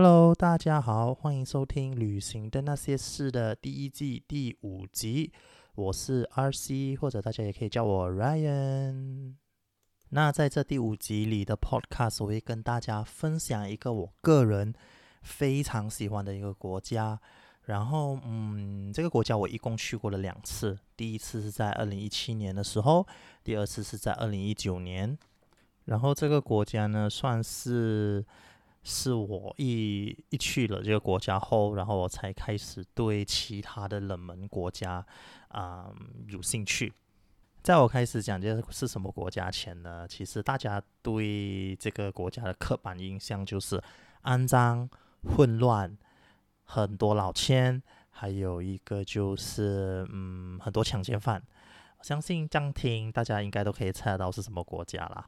Hello，大家好，欢迎收听《旅行的那些事》的第一季第五集。我是 RC，或者大家也可以叫我 Ryan。那在这第五集里的 Podcast，我会跟大家分享一个我个人非常喜欢的一个国家。然后，嗯，这个国家我一共去过了两次。第一次是在二零一七年的时候，第二次是在二零一九年。然后这个国家呢，算是是我一一去了这个国家后，然后我才开始对其他的冷门国家啊、嗯、有兴趣。在我开始讲这是什么国家前呢，其实大家对这个国家的刻板印象就是肮脏、混乱。很多老千，还有一个就是，嗯，很多强奸犯。我相信这样听，大家应该都可以猜得到是什么国家啦。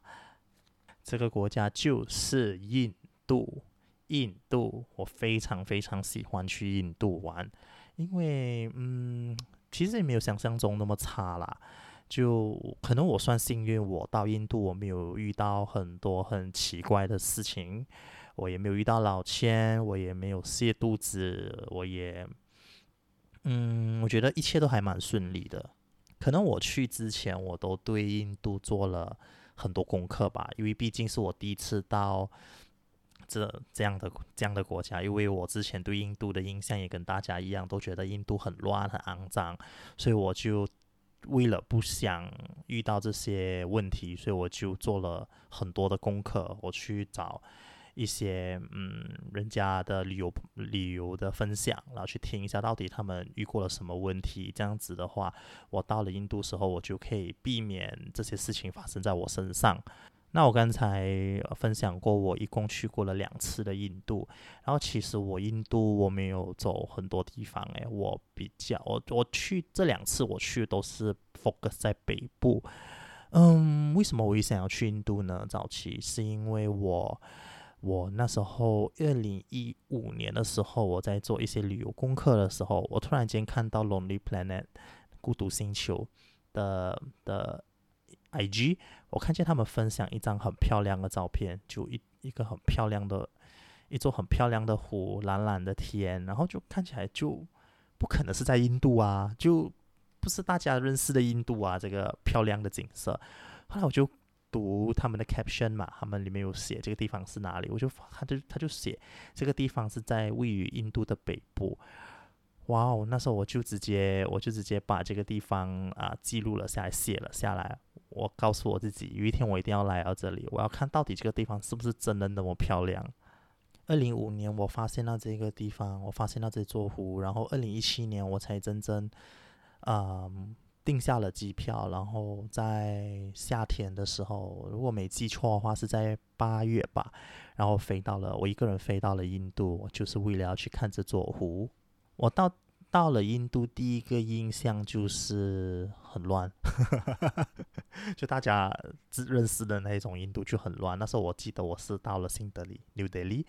这个国家就是印度。印度，我非常非常喜欢去印度玩，因为，嗯，其实也没有想象中那么差啦。就可能我算幸运，我到印度我没有遇到很多很奇怪的事情。我也没有遇到老千，我也没有泻肚子，我也，嗯，我觉得一切都还蛮顺利的。可能我去之前，我都对印度做了很多功课吧，因为毕竟是我第一次到这这样的这样的国家。因为我之前对印度的印象也跟大家一样，都觉得印度很乱、很肮脏，所以我就为了不想遇到这些问题，所以我就做了很多的功课，我去找。一些嗯，人家的旅游旅游的分享，然后去听一下到底他们遇过了什么问题。这样子的话，我到了印度时候，我就可以避免这些事情发生在我身上。那我刚才分享过，我一共去过了两次的印度。然后其实我印度我没有走很多地方，诶，我比较我我去这两次我去都是 focus 在北部。嗯，为什么我也想要去印度呢？早期是因为我。我那时候二零一五年的时候，我在做一些旅游功课的时候，我突然间看到 Lonely Planet 孤独星球的的 IG，我看见他们分享一张很漂亮的照片，就一一个很漂亮的一座很漂亮的湖，蓝蓝的天，然后就看起来就不可能是在印度啊，就不是大家认识的印度啊，这个漂亮的景色。后来我就。读他们的 caption 嘛，他们里面有写这个地方是哪里，我就他就他就写这个地方是在位于印度的北部。哇哦，那时候我就直接我就直接把这个地方啊记录了下来，写了下来。我告诉我自己，有一天我一定要来到这里，我要看到底这个地方是不是真的那么漂亮。二零五年我发现了这个地方，我发现了这座湖，然后二零一七年我才真正啊。嗯订下了机票，然后在夏天的时候，如果没记错的话，是在八月吧，然后飞到了，我一个人飞到了印度，就是为了要去看这座湖。我到到了印度，第一个印象就是很乱，就大家只认识的那种印度就很乱。那时候我记得我是到了新德里 （New Delhi），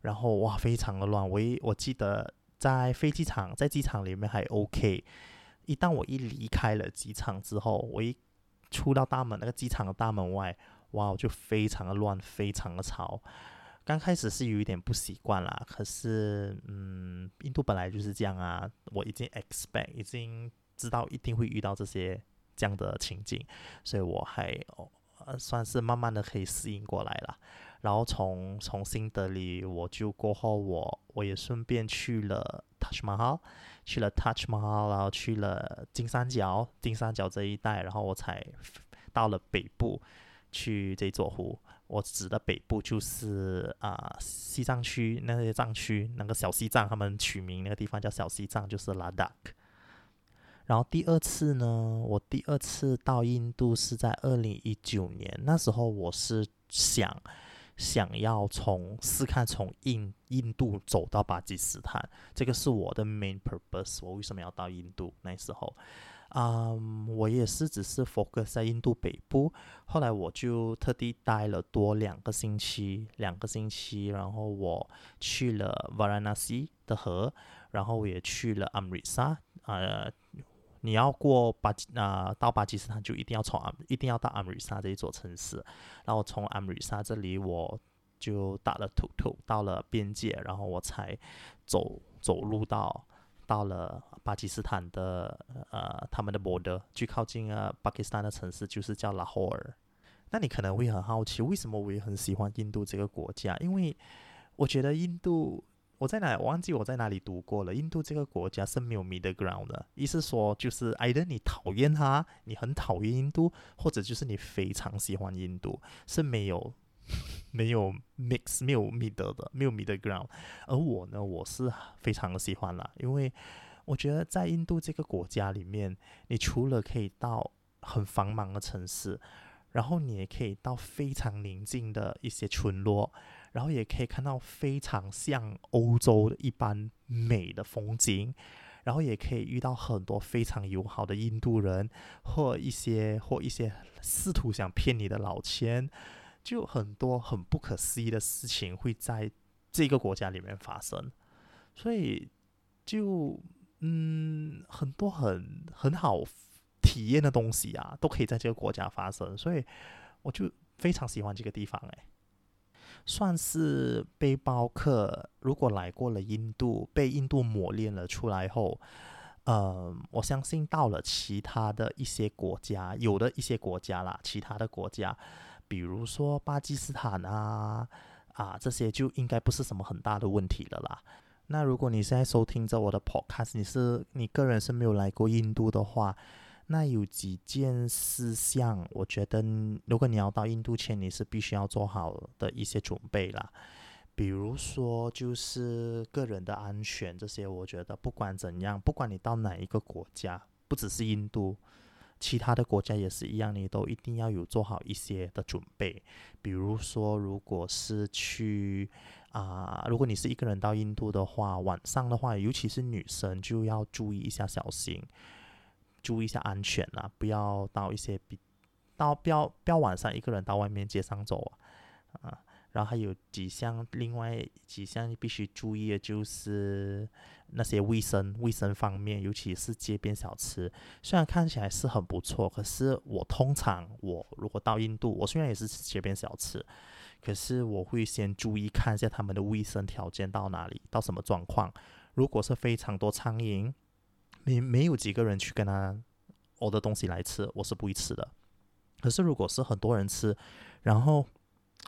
然后哇，非常的乱。我一我记得在飞机场，在机场里面还 OK。一旦我一离开了机场之后，我一出到大门，那个机场的大门外，哇，就非常的乱，非常的吵。刚开始是有一点不习惯啦，可是，嗯，印度本来就是这样啊，我已经 expect，已经知道一定会遇到这些这样的情景，所以我还，哦，算是慢慢的可以适应过来了。然后从从新德里，我就过后我我也顺便去了 Taj Mahal，去了 touch Mahal，然后去了金三角，金三角这一带，然后我才到了北部去这座湖。我指的北部就是啊、西藏区那些藏区，那个小西藏，他们取名那个地方叫小西藏，就是 Ladakh。然后第二次呢，我第二次到印度是在二零一九年，那时候我是想。想要从试看从印印度走到巴基斯坦，这个是我的 main purpose。我为什么要到印度？那时候，嗯，我也是只是 focus 在印度北部。后来我就特地待了多两个星期，两个星期，然后我去了 Varanasi 的河，然后我也去了 Amritsar，呃。你要过巴基啊、呃，到巴基斯坦就一定要从阿，一定要到阿姆里萨这一座城市。然后从阿姆里萨这里，我就打了突突到了边界，然后我才走走路到到了巴基斯坦的呃他们的 border，最靠近啊巴基斯坦的城市就是叫拉霍尔。那你可能会很好奇，为什么我也很喜欢印度这个国家？因为我觉得印度。我在哪？我忘记我在哪里读过了。印度这个国家是没有 middle ground 的，意思说就是 either 你讨厌他，你很讨厌印度，或者就是你非常喜欢印度，是没有 没有 mix 没有 middle 的，没有 middle ground。而我呢，我是非常的喜欢啦，因为我觉得在印度这个国家里面，你除了可以到很繁忙的城市，然后你也可以到非常宁静的一些村落。然后也可以看到非常像欧洲一般美的风景，然后也可以遇到很多非常友好的印度人，或一些或一些试图想骗你的老千，就很多很不可思议的事情会在这个国家里面发生，所以就嗯很多很很好体验的东西啊，都可以在这个国家发生，所以我就非常喜欢这个地方哎。算是背包客，如果来过了印度，被印度磨练了出来后，嗯，我相信到了其他的一些国家，有的一些国家啦，其他的国家，比如说巴基斯坦啊，啊，这些就应该不是什么很大的问题了啦。那如果你现在收听着我的 podcast，你是你个人是没有来过印度的话，那有几件事项，我觉得如果你要到印度前，你是必须要做好的一些准备啦。比如说，就是个人的安全这些，我觉得不管怎样，不管你到哪一个国家，不只是印度，其他的国家也是一样，你都一定要有做好一些的准备。比如说，如果是去啊、如果你是一个人到印度的话，晚上的话，尤其是女生就要注意一下，小心。注意一下安全啊，不要到一些比到不要不要晚上一个人到外面街上走啊，啊，然后还有几项，另外几项必须注意的就是那些卫生卫生方面，尤其是街边小吃，虽然看起来是很不错，可是我通常我如果到印度，我虽然也是吃街边小吃，可是我会先注意看一下他们的卫生条件到哪里，到什么状况，如果是非常多苍蝇。没没有几个人去跟他我的东西来吃，我是不会吃的。可是如果是很多人吃，然后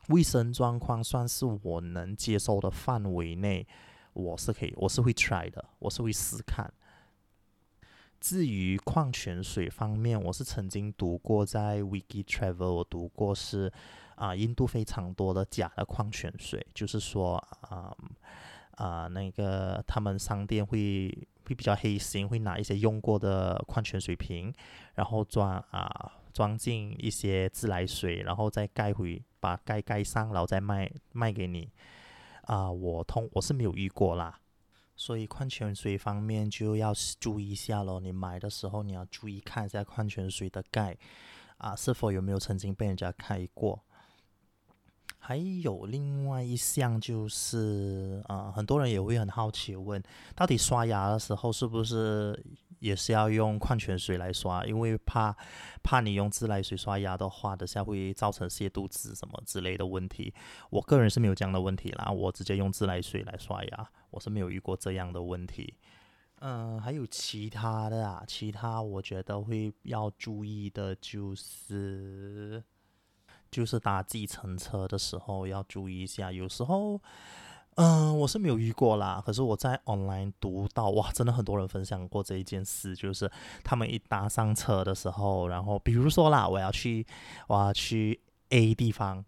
卫生状况算是我能接受的范围内，我是可以，我是会 try 的，我是会试看。至于矿泉水方面，我是曾经读过在 Wiki Travel，我读过是啊，印度非常多的假的矿泉水，就是说啊啊那个他们商店会。会比较黑心，会拿一些用过的矿泉水瓶，然后装啊装进一些自来水，然后再盖回，把盖盖上，然后再卖卖给你。啊，我通我是没有遇过啦，所以矿泉水方面就要注意一下咯。你买的时候你要注意看一下矿泉水的盖啊，是否有没有曾经被人家开过。还有另外一项就是，啊、很多人也会很好奇问，到底刷牙的时候是不是也是要用矿泉水来刷？因为怕怕你用自来水刷牙的话，等下会造成泻肚子什么之类的问题。我个人是没有这样的问题啦，我直接用自来水来刷牙，我是没有遇过这样的问题。嗯、还有其他的啊，其他我觉得会要注意的就是。就是搭计程车的时候要注意一下，有时候，嗯、我是没有遇过啦。可是我在 online 读到，哇，真的很多人分享过这一件事，就是他们一搭上车的时候，然后比如说啦，我要去，我要去 A 地方，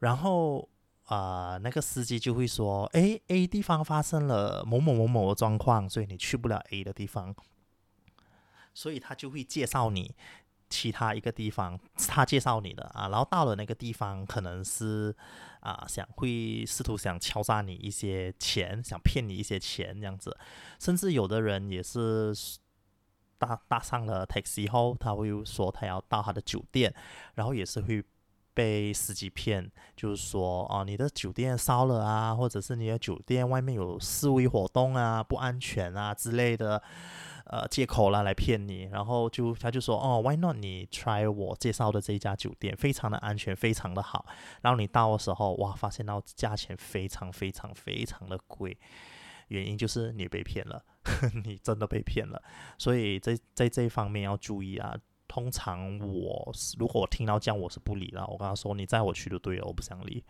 然后啊、那个司机就会说，诶，A 地方发生了某某某某的状况，所以你去不了 A 的地方，所以他就会介绍你。其他一个地方，他介绍你的啊，然后到了那个地方，可能是啊，想会试图想敲诈你一些钱，想骗你一些钱这样子，甚至有的人也是搭搭上了 taxi 后，他会说他要到他的酒店，然后也是会被司机骗，就是说哦，你的酒店烧了啊，或者是你的酒店外面有示威活动啊，不安全啊之类的，呃，借口啦来骗你。然后就他就说哦，Why not 你 try 我介绍的这一家酒店，非常的安全，非常的好。然后你到的时候，哇，发现到价钱非常非常非常的贵，原因就是你被骗了，你真的被骗了。所以在在这一方面要注意啊。通常我如果我听到这样，我是不理了。我跟他说：“你载我去就对了，我不想理，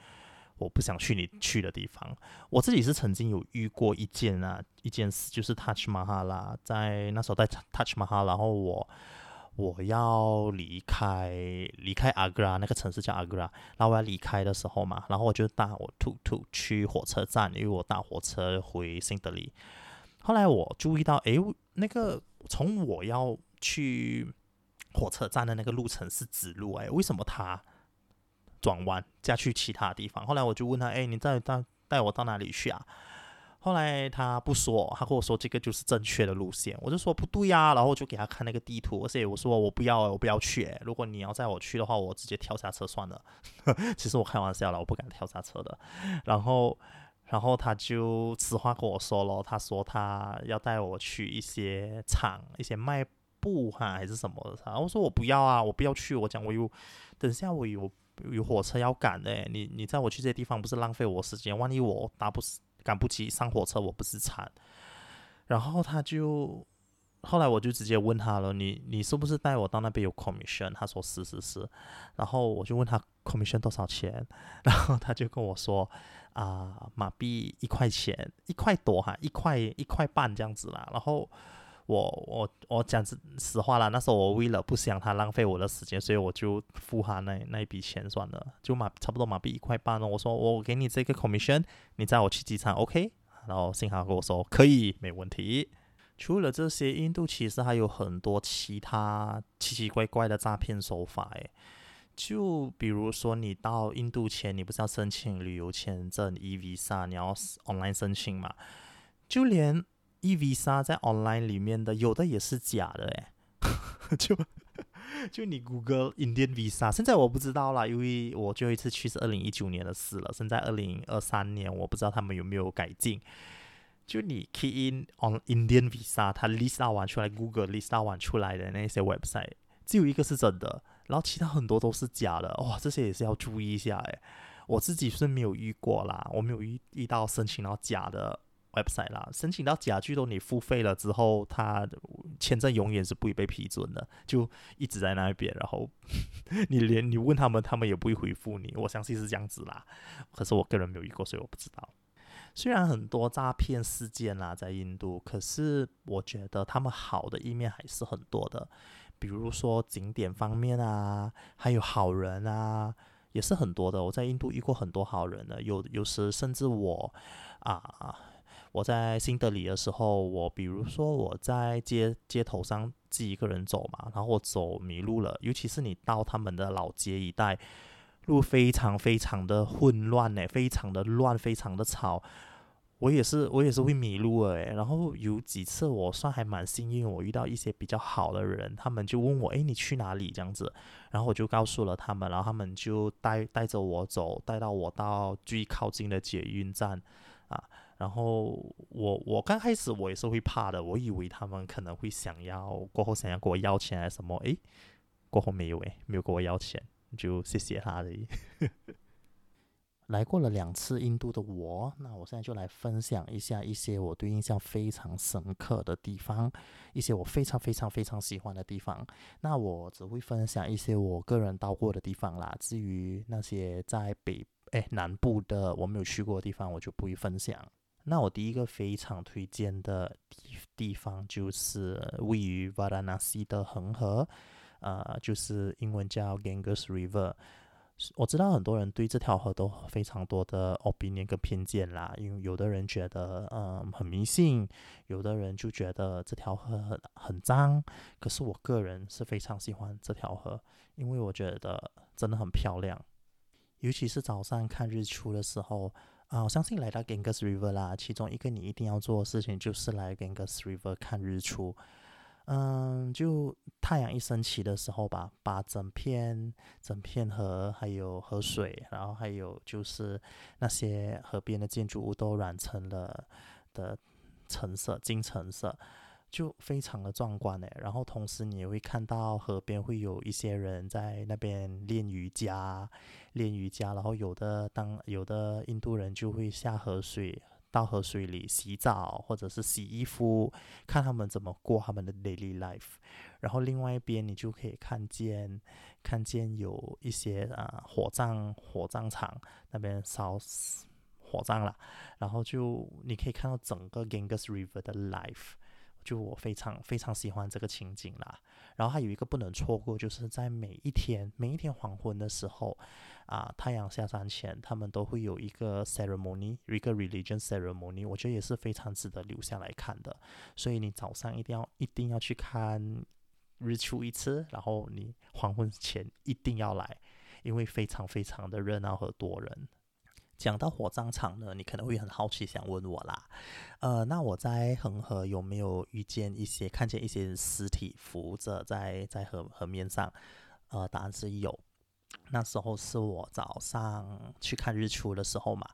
我不想去你去的地方。”我自己是曾经有遇过一件啊一件事，就是 Touch Mahal，在那时候在 Touch Mahal，然后我我要离开离开 Agra 那个城市叫 Agra，然后我要离开的时候嘛，然后我就搭我 tuk tuk 去火车站，因为我搭火车回新德里。后来我注意到，诶，那个从我要去。火车站的那个路程是指路哎，为什么他转弯再去其他地方？后来我就问他，哎，你带带带我到哪里去啊？后来他不说，他跟我说这个就是正确的路线。我就说不对呀，然后就给他看那个地图，而且我说我不要，我不要去。如果你要载我去的话，我直接跳下车算了。其实我开玩笑了，我不敢跳下车的。然后，然后他就此话跟我说了，他说他要带我去一些厂，一些卖。布哈、还是什么的？然后我说我不要啊，我不要去。我讲我有，等下我有有火车要赶的。你你载我去这些地方不是浪费我时间？万一我搭不赶不及上火车，我不是惨？然后他就后来我就直接问他了，你你是不是带我到那边有 commission？他说是是是。然后我就问他 commission 多少钱？然后他就跟我说啊、马币一块钱，一块多哈，一块一块半这样子啦。然后。我我我讲实实话啦，那时候我为了不想他浪费我的时间，所以我就付他那那一笔钱算了，就马差不多马币一块半了。我说我给你这个 commission，你载我去机场，OK？然后幸好跟我说可以，没问题。除了这些，印度其实还有很多其他奇奇怪怪的诈骗手法，诶，就比如说你到印度前，你不是要申请旅游签证 e-visa，你要 online 申请嘛？就连 e-visa 在 online 里面的有的也是假的诶，就 就你 Google Indian Visa，现在我不知道啦，因为我最后一次去是二零一九年的事了，现在二零二三年我不知道他们有没有改进。就你 key in on Indian Visa，它 list out 完出来，Google list out 完出来的那些 website，只有一个是真的，然后其他很多都是假的，哇，这些也是要注意一下诶，我自己是没有遇过啦，我没有遇遇到申请到假的。Website 啦，申请到假句都你付费了之后，他签证永远是不会被批准的，就一直在那边。然后 你连你问他们，他们也不会回复你。我相信是这样子啦，可是我个人没有遇过，所以我不知道。虽然很多诈骗事件啦在印度，可是我觉得他们好的一面还是很多的。比如说景点方面啊，还有好人啊，也是很多的。我在印度遇过很多好人的，有有时甚至我啊。我在新德里的时候，我比如说我在街街头上自己一个人走嘛，然后我走迷路了，尤其是你到他们的老街一带，路非常非常的混乱呢，非常的乱，非常的吵，我也是我也是会迷路诶。然后有几次我算还蛮幸运，我遇到一些比较好的人，他们就问我，诶，你去哪里这样子？然后我就告诉了他们，然后他们就带带着我走，带到我到最靠近的捷运站啊。然后我我刚开始我也是会怕的，我以为他们可能会想要过后想要给我要钱还是什么，诶，过后没有诶，没有给我要钱，就谢谢他而已。来过了两次印度的我，那我现在就来分享一下一些我对印象非常深刻的地方，一些我非常非常非常喜欢的地方。那我只会分享一些我个人到过的地方啦，至于那些在北诶南部的我没有去过的地方，我就不会分享。那我第一个非常推荐的地地方就是位于瓦拉纳西的恒河，呃，就是英文叫 Ganges River。我知道很多人对这条河都非常多的 opinion 跟偏见啦，因为有的人觉得嗯、很迷信，有的人就觉得这条河很很脏。可是我个人是非常喜欢这条河，因为我觉得真的很漂亮，尤其是早上看日出的时候。啊，我相信来到 Ganges River 啦，其中一个你一定要做的事情就是来 Ganges River 看日出。嗯，就太阳一升起的时候吧，把整片整片河，还有河水，然后还有就是那些河边的建筑物都染成了的橙色，金橙色，就非常的壮观诶。然后同时你也会看到河边会有一些人在那边练瑜伽，练瑜伽，然后有的当有的印度人就会下河水。到河水里洗澡，或者是洗衣服，看他们怎么过他们的 daily life。然后另外一边，你就可以看见，看见有一些啊火葬火葬场那边烧火葬了。然后就你可以看到整个 Ganges River 的 life，就我非常非常喜欢这个情景啦。然后还有一个不能错过，就是在每一天每一天黄昏的时候。啊，太阳下山前，他们都会有一个 ceremony，一个 religion ceremony，我觉得也是非常值得留下来看的。所以你早上一定要一定要去看日出一次，然后你黄昏前一定要来，因为非常非常的热闹和多人。讲到火葬场呢，你可能会很好奇，想问我啦，呃，那我在恒河有没有遇见一些看见一些尸体浮着在在河河面上？呃，答案是有。那时候是我早上去看日出的时候嘛，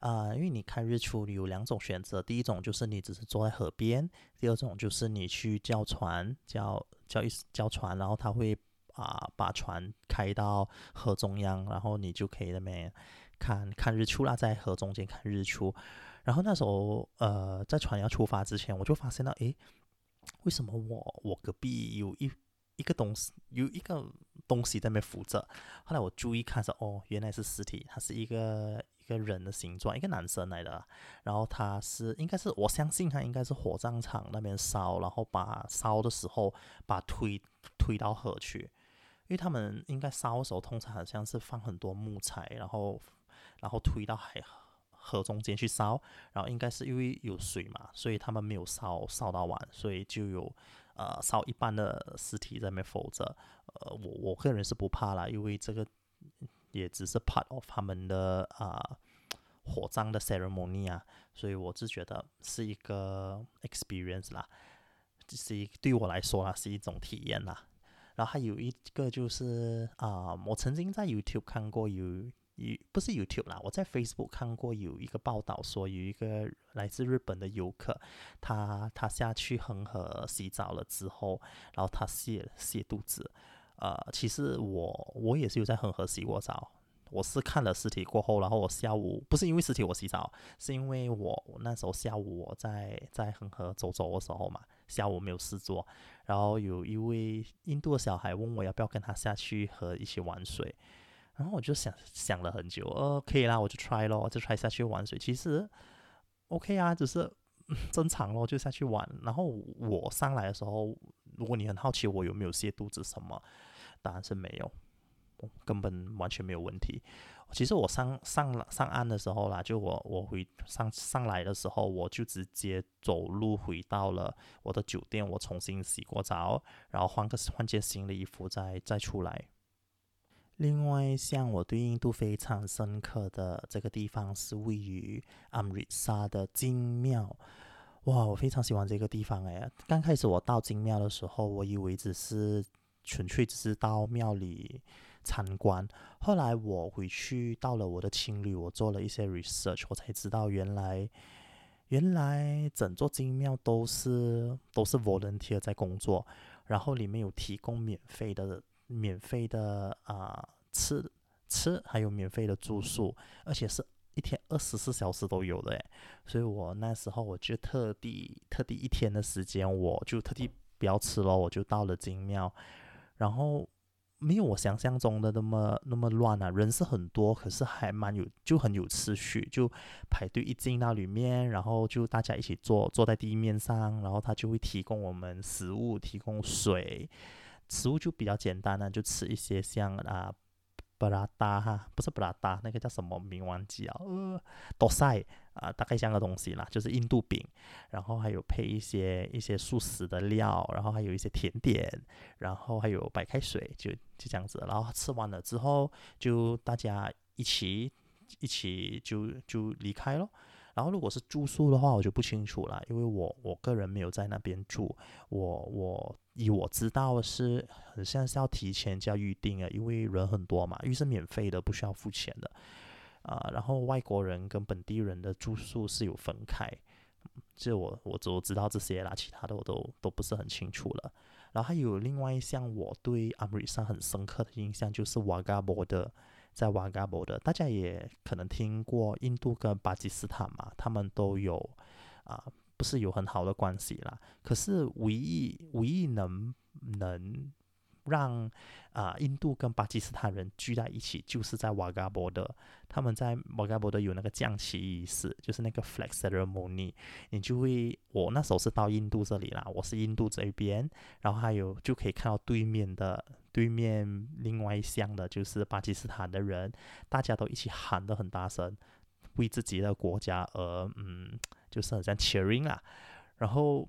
呃，因为你看日出有两种选择，第一种就是你只是坐在河边，第二种就是你去叫船，叫叫一叫船，然后他会啊、把船开到河中央，然后你就可以那边看看日出啦，在河中间看日出。然后那时候呃在船要出发之前，我就发现到，诶，为什么我我隔壁有一一个东西有一个。东西在那边浮着，后来我注意看说，哦，原来是尸体，他是一个一个人的形状，一个男生来的，然后他是应该是我相信他应该是火葬场那边烧，然后把烧的时候把推推到河去，因为他们应该烧的时候通常好像是放很多木材，然后然后推到海河中间去烧，然后应该是因为有水嘛，所以他们没有烧烧到完，所以就有。呃，烧一半的尸体在那边浮着，呃，我我个人是不怕啦，因为这个也只是 part of 他们的啊、火葬的 ceremony 啊，所以我是觉得是一个 experience 啦，是一对我来说啦是一种体验啦。然后还有一个就是啊、我曾经在 YouTube 看过有。有不是 YouTube 啦，我在 Facebook 看过有一个报道说，有一个来自日本的游客，他他下去恒河洗澡了之后，然后他泻泻肚子。呃，其实我我也是有在恒河洗过澡，我是看了尸体过后，然后我下午不是因为尸体我洗澡，是因为我我那时候下午我在在恒河走走的时候嘛，下午没有事做，然后有一位印度的小孩问我要不要跟他下去和一起玩水。然后我就想想了很久，呃，可以啦，我就 try 咯，就 try 下去玩水。其实 OK 啊，只是 正常咯，就下去玩。然后我上来的时候，如果你很好奇我有没有泻肚子什么，答案是没有，根本完全没有问题。其实我上上上岸的时候啦，就我我回上上来的时候，我就直接走路回到了我的酒店，我重新洗过澡，然后换个换件新的衣服再再出来。另外，像我对印度非常深刻的这个地方是位于阿姆瑞沙的金庙，哇，我非常喜欢这个地方哎。刚开始我到金庙的时候，我以为只是纯粹只是到庙里参观，后来我回去到了我的青旅，我做了一些 research，我才知道原来原来整座金庙都是都是 volunteer 在工作，然后里面有提供免费的。免费的啊、呃，吃吃还有免费的住宿，而且是一天二十四小时都有的诶，所以我那时候我就特地特地一天的时间，我就特地不要吃了，我就到了金庙，然后没有我想象中的那么那么乱啊，人是很多，可是还蛮有就很有秩序，就排队一进到里面，然后就大家一起坐坐在地面上，然后他就会提供我们食物，提供水。食物就比较简单了，就吃一些像啊布拉达哈，不是布拉达，那个叫什么名忘记啊，呃，多塞啊，大概像个东西啦，就是印度饼，然后还有配一些一些素食的料，然后还有一些甜点，然后还有白开水，就就这样子，然后吃完了之后，就大家一起一起就就离开咯。然后如果是住宿的话，我就不清楚了，因为我我个人没有在那边住。我我以我知道是，很像是要提前就要预定啊，因为人很多嘛，因为是免费的，不需要付钱的。啊、然后外国人跟本地人的住宿是有分开，这我我只知道这些啦，其他的我都都不是很清楚了。然后还有另外一项我对阿姆里萨很深刻的印象，就是瓦嘎博的。在瓦嘎博的，大家也可能听过印度跟巴基斯坦嘛，他们都有啊、呃，不是有很好的关系啦。可是唯一唯一能能让啊、呃、印度跟巴基斯坦人聚在一起，就是在瓦嘎博的。他们在瓦嘎博的有那个降旗仪式，就是那个 flag ceremony。你就会，我那时候是到印度这里啦，我是印度这边，然后还有就可以看到对面的。对面另外一项的就是巴基斯坦的人，大家都一起喊得很大声，为自己的国家而嗯，就是很像 cheering 啊。然后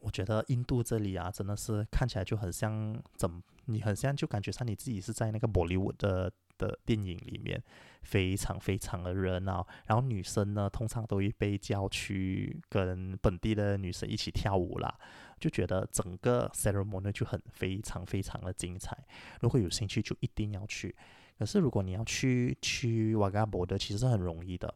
我觉得印度这里啊，真的是看起来就很像怎，你很像就感觉上你自己是在那个 Bollywood 的的电影里面，非常非常的热闹。然后女生呢，通常都会被叫去跟本地的女生一起跳舞啦。就觉得整个 ceremony 就很非常非常的精彩，如果有兴趣就一定要去。可是如果你要去去瓦嘎博的，其实是很容易的。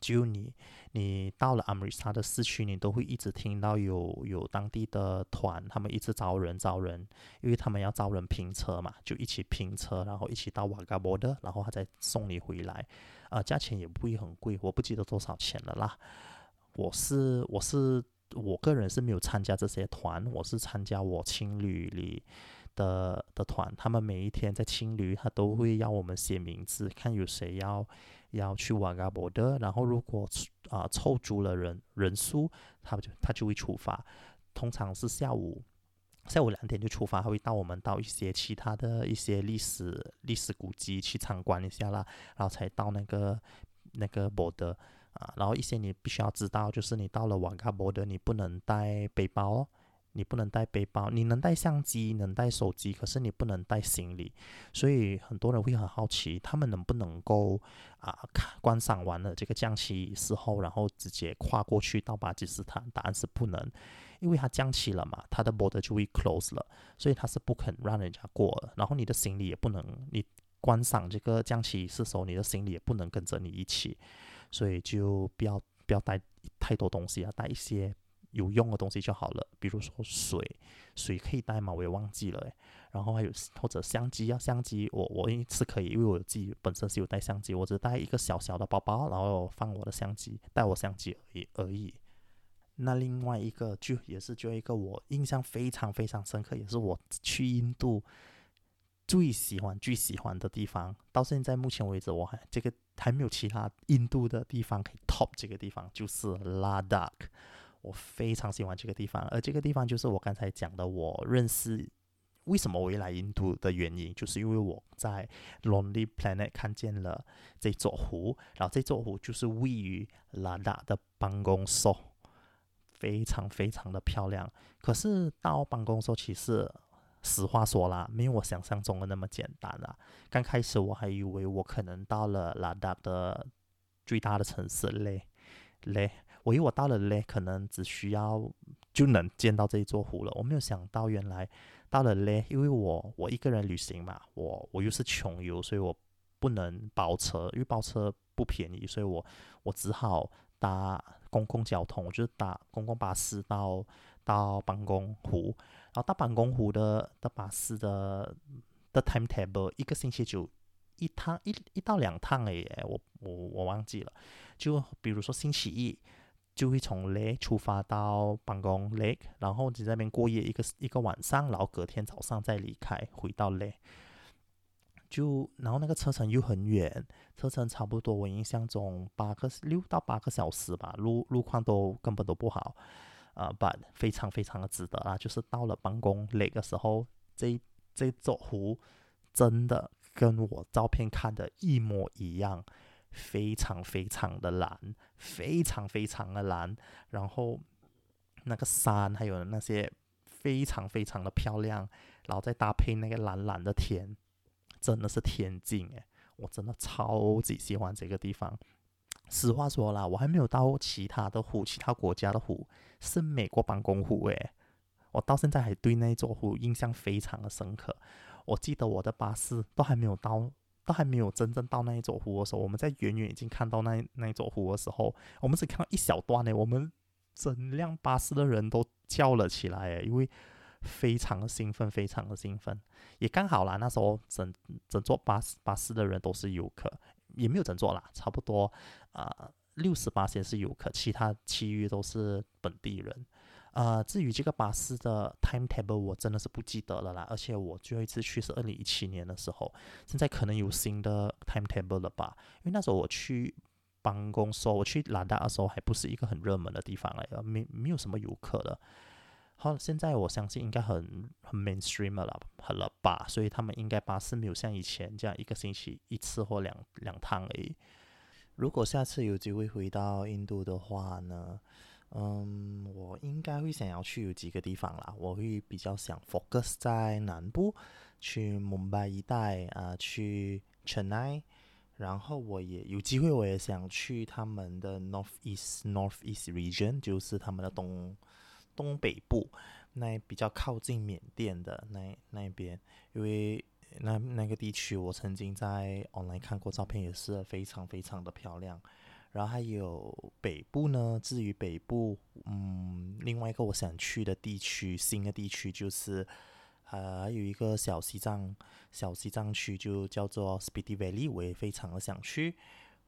就你你到了阿姆里萨的市区，你都会一直听到有有当地的团，他们一直招人招人，因为他们要招人拼车嘛，就一起拼车，然后一起到瓦嘎博的，然后他再送你回来。呃，价钱也不会很贵，我不记得多少钱了啦。我是我是。我个人是没有参加这些团，我是参加我青旅里的的团。他们每一天在青旅，他都会要我们写名字，看有谁要要去瓦嘎博的。然后如果啊、呃、凑足了人人数，他就他就会出发。通常是下午下午两点就出发，他会带我们到一些其他的一些历史历史古迹去参观一下啦，然后才到那个那个博德。啊，然后一些你必须要知道，就是你到了瓦嘎博德，你不能带背包哦，你不能带背包，你能带相机，能带手机，可是你不能带行李。所以很多人会很好奇，他们能不能够啊看观赏完了这个降旗仪式后，然后直接跨过去到巴基斯坦？答案是不能，因为它降旗了嘛，它的 border 就会 close 了，所以它是不肯让人家过的。然后你的行李也不能，你观赏这个降旗仪式时候，你的行李也不能跟着你一起。所以就不要不要带太多东西啊，带一些有用的东西就好了。比如说水，水可以带吗？我也忘记了诶。然后还有或者相机啊，相机我我是可以，因为我自己本身是有带相机，我只带一个小小的包包，然后放我的相机，带我相机而已而已。那另外一个就也是就一个我印象非常非常深刻，也是我去印度最喜欢最喜欢的地方。到现在目前为止，我还这个。还没有其他印度的地方可以 top 这个地方，就是拉达克。我非常喜欢这个地方，而这个地方就是我刚才讲的，我认识为什么我会来印度的原因，就是因为我在 Lonely Planet 看见了这座湖，然后这座湖就是位于拉达的班公索，非常非常的漂亮。可是到班公索其实。实话说啦，没有我想象中的那么简单啊！刚开始我还以为我可能到了拉达的最大的城市嘞嘞，我以为我到了嘞，可能只需要就能见到这一座湖了。我没有想到原来到了嘞，因为我我一个人旅行嘛，我我又是穷游，所以我不能包车，因为包车不便宜，所以我我只好搭公共交通，我就是搭公共巴士到到办公湖。然后到办公湖的的巴士的的 timetable 一个星期就一趟一一到两趟诶，我我我忘记了。就比如说星期一就会从 l 出发到办公雷然后你在那边过夜一个一个晚上，然后隔天早上再离开回到雷。就然后那个车程又很远，车程差不多我印象中八个六到八个小时吧，路路况都根本都不好。啊但非常非常的值得啊！就是到了办公雷的时候，这这座湖真的跟我照片看的一模一样，非常非常的蓝，非常非常的蓝。然后那个山还有那些非常非常的漂亮，然后再搭配那个蓝蓝的天，真的是天境诶！我真的超级喜欢这个地方。实话说啦，我还没有到其他的湖，其他国家的湖是美国办公湖诶，我到现在还对那座湖印象非常的深刻。我记得我的巴士都还没有到，都还没有真正到那一座湖的时候，我们在远远已经看到那那一座湖的时候，我们只看到一小段呢。我们整辆巴士的人都叫了起来，因为非常的兴奋，非常的兴奋。也刚好啦，那时候整整座巴士巴士的人都是游客，也没有整座啦，差不多啊六十八先是游客，其他其余都是本地人。呃，至于这个巴士的 timetable，我真的是不记得了啦。而且我最后一次去是二零一七年的时候，现在可能有新的 timetable 了吧？因为那时候我去办公说，我去兰达的时候还不是一个很热门的地方来的，没没有什么游客的。好，现在我相信应该很很 mainstream 了，很了吧？所以他们应该巴士没有像以前这样一个星期一次或两两趟而已。如果下次有机会回到印度的话呢？嗯，我应该会想要去有几个地方啦。我会比较想 focus 在南部，去孟买一带啊，去 Chennai，然后我也有机会，我也想去他们的 North East North East Region，就是他们的东东北部，那比较靠近缅甸的那那边，因为那那个地区我曾经在 online 看过照片，也是非常非常的漂亮。然后还有北部呢，至于北部，嗯，另外一个我想去的地区，新的地区就是，呃，还有一个小西藏，小西藏区就叫做 Spiti Valley，我也非常的想去。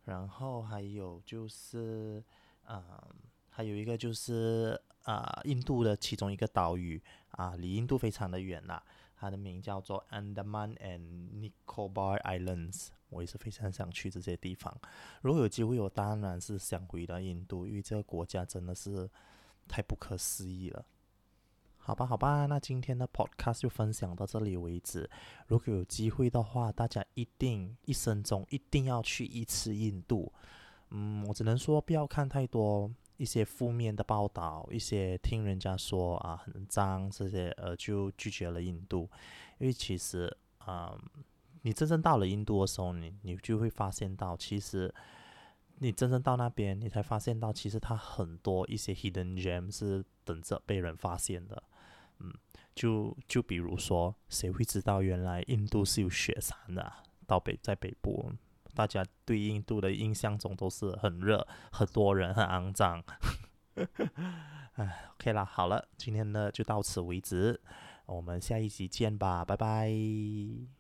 然后还有就是，啊、呃，还有一个就是啊、呃，印度的其中一个岛屿啊，离印度非常的远啦，它的名叫做 Andaman and Nicobar Islands。我也是非常想去这些地方。如果有机会，我当然是想回到印度，因为这个国家真的是太不可思议了。好吧，好吧，那今天的 podcast 就分享到这里为止。如果有机会的话，大家一定一生中一定要去一次印度。嗯，我只能说不要看太多一些负面的报道，一些听人家说啊很脏这些，呃，就拒绝了印度。因为其实，嗯。你真正到了印度的时候，你你就会发现到，其实你真正到那边，你才发现到，其实它很多一些 hidden gem 是等着被人发现的。嗯，就就比如说，谁会知道原来印度是有雪山的？到北在北部，大家对印度的印象中都是很热、很多人、很肮脏。哎，OK 啦，好了，今天呢就到此为止，我们下一集见吧，拜拜。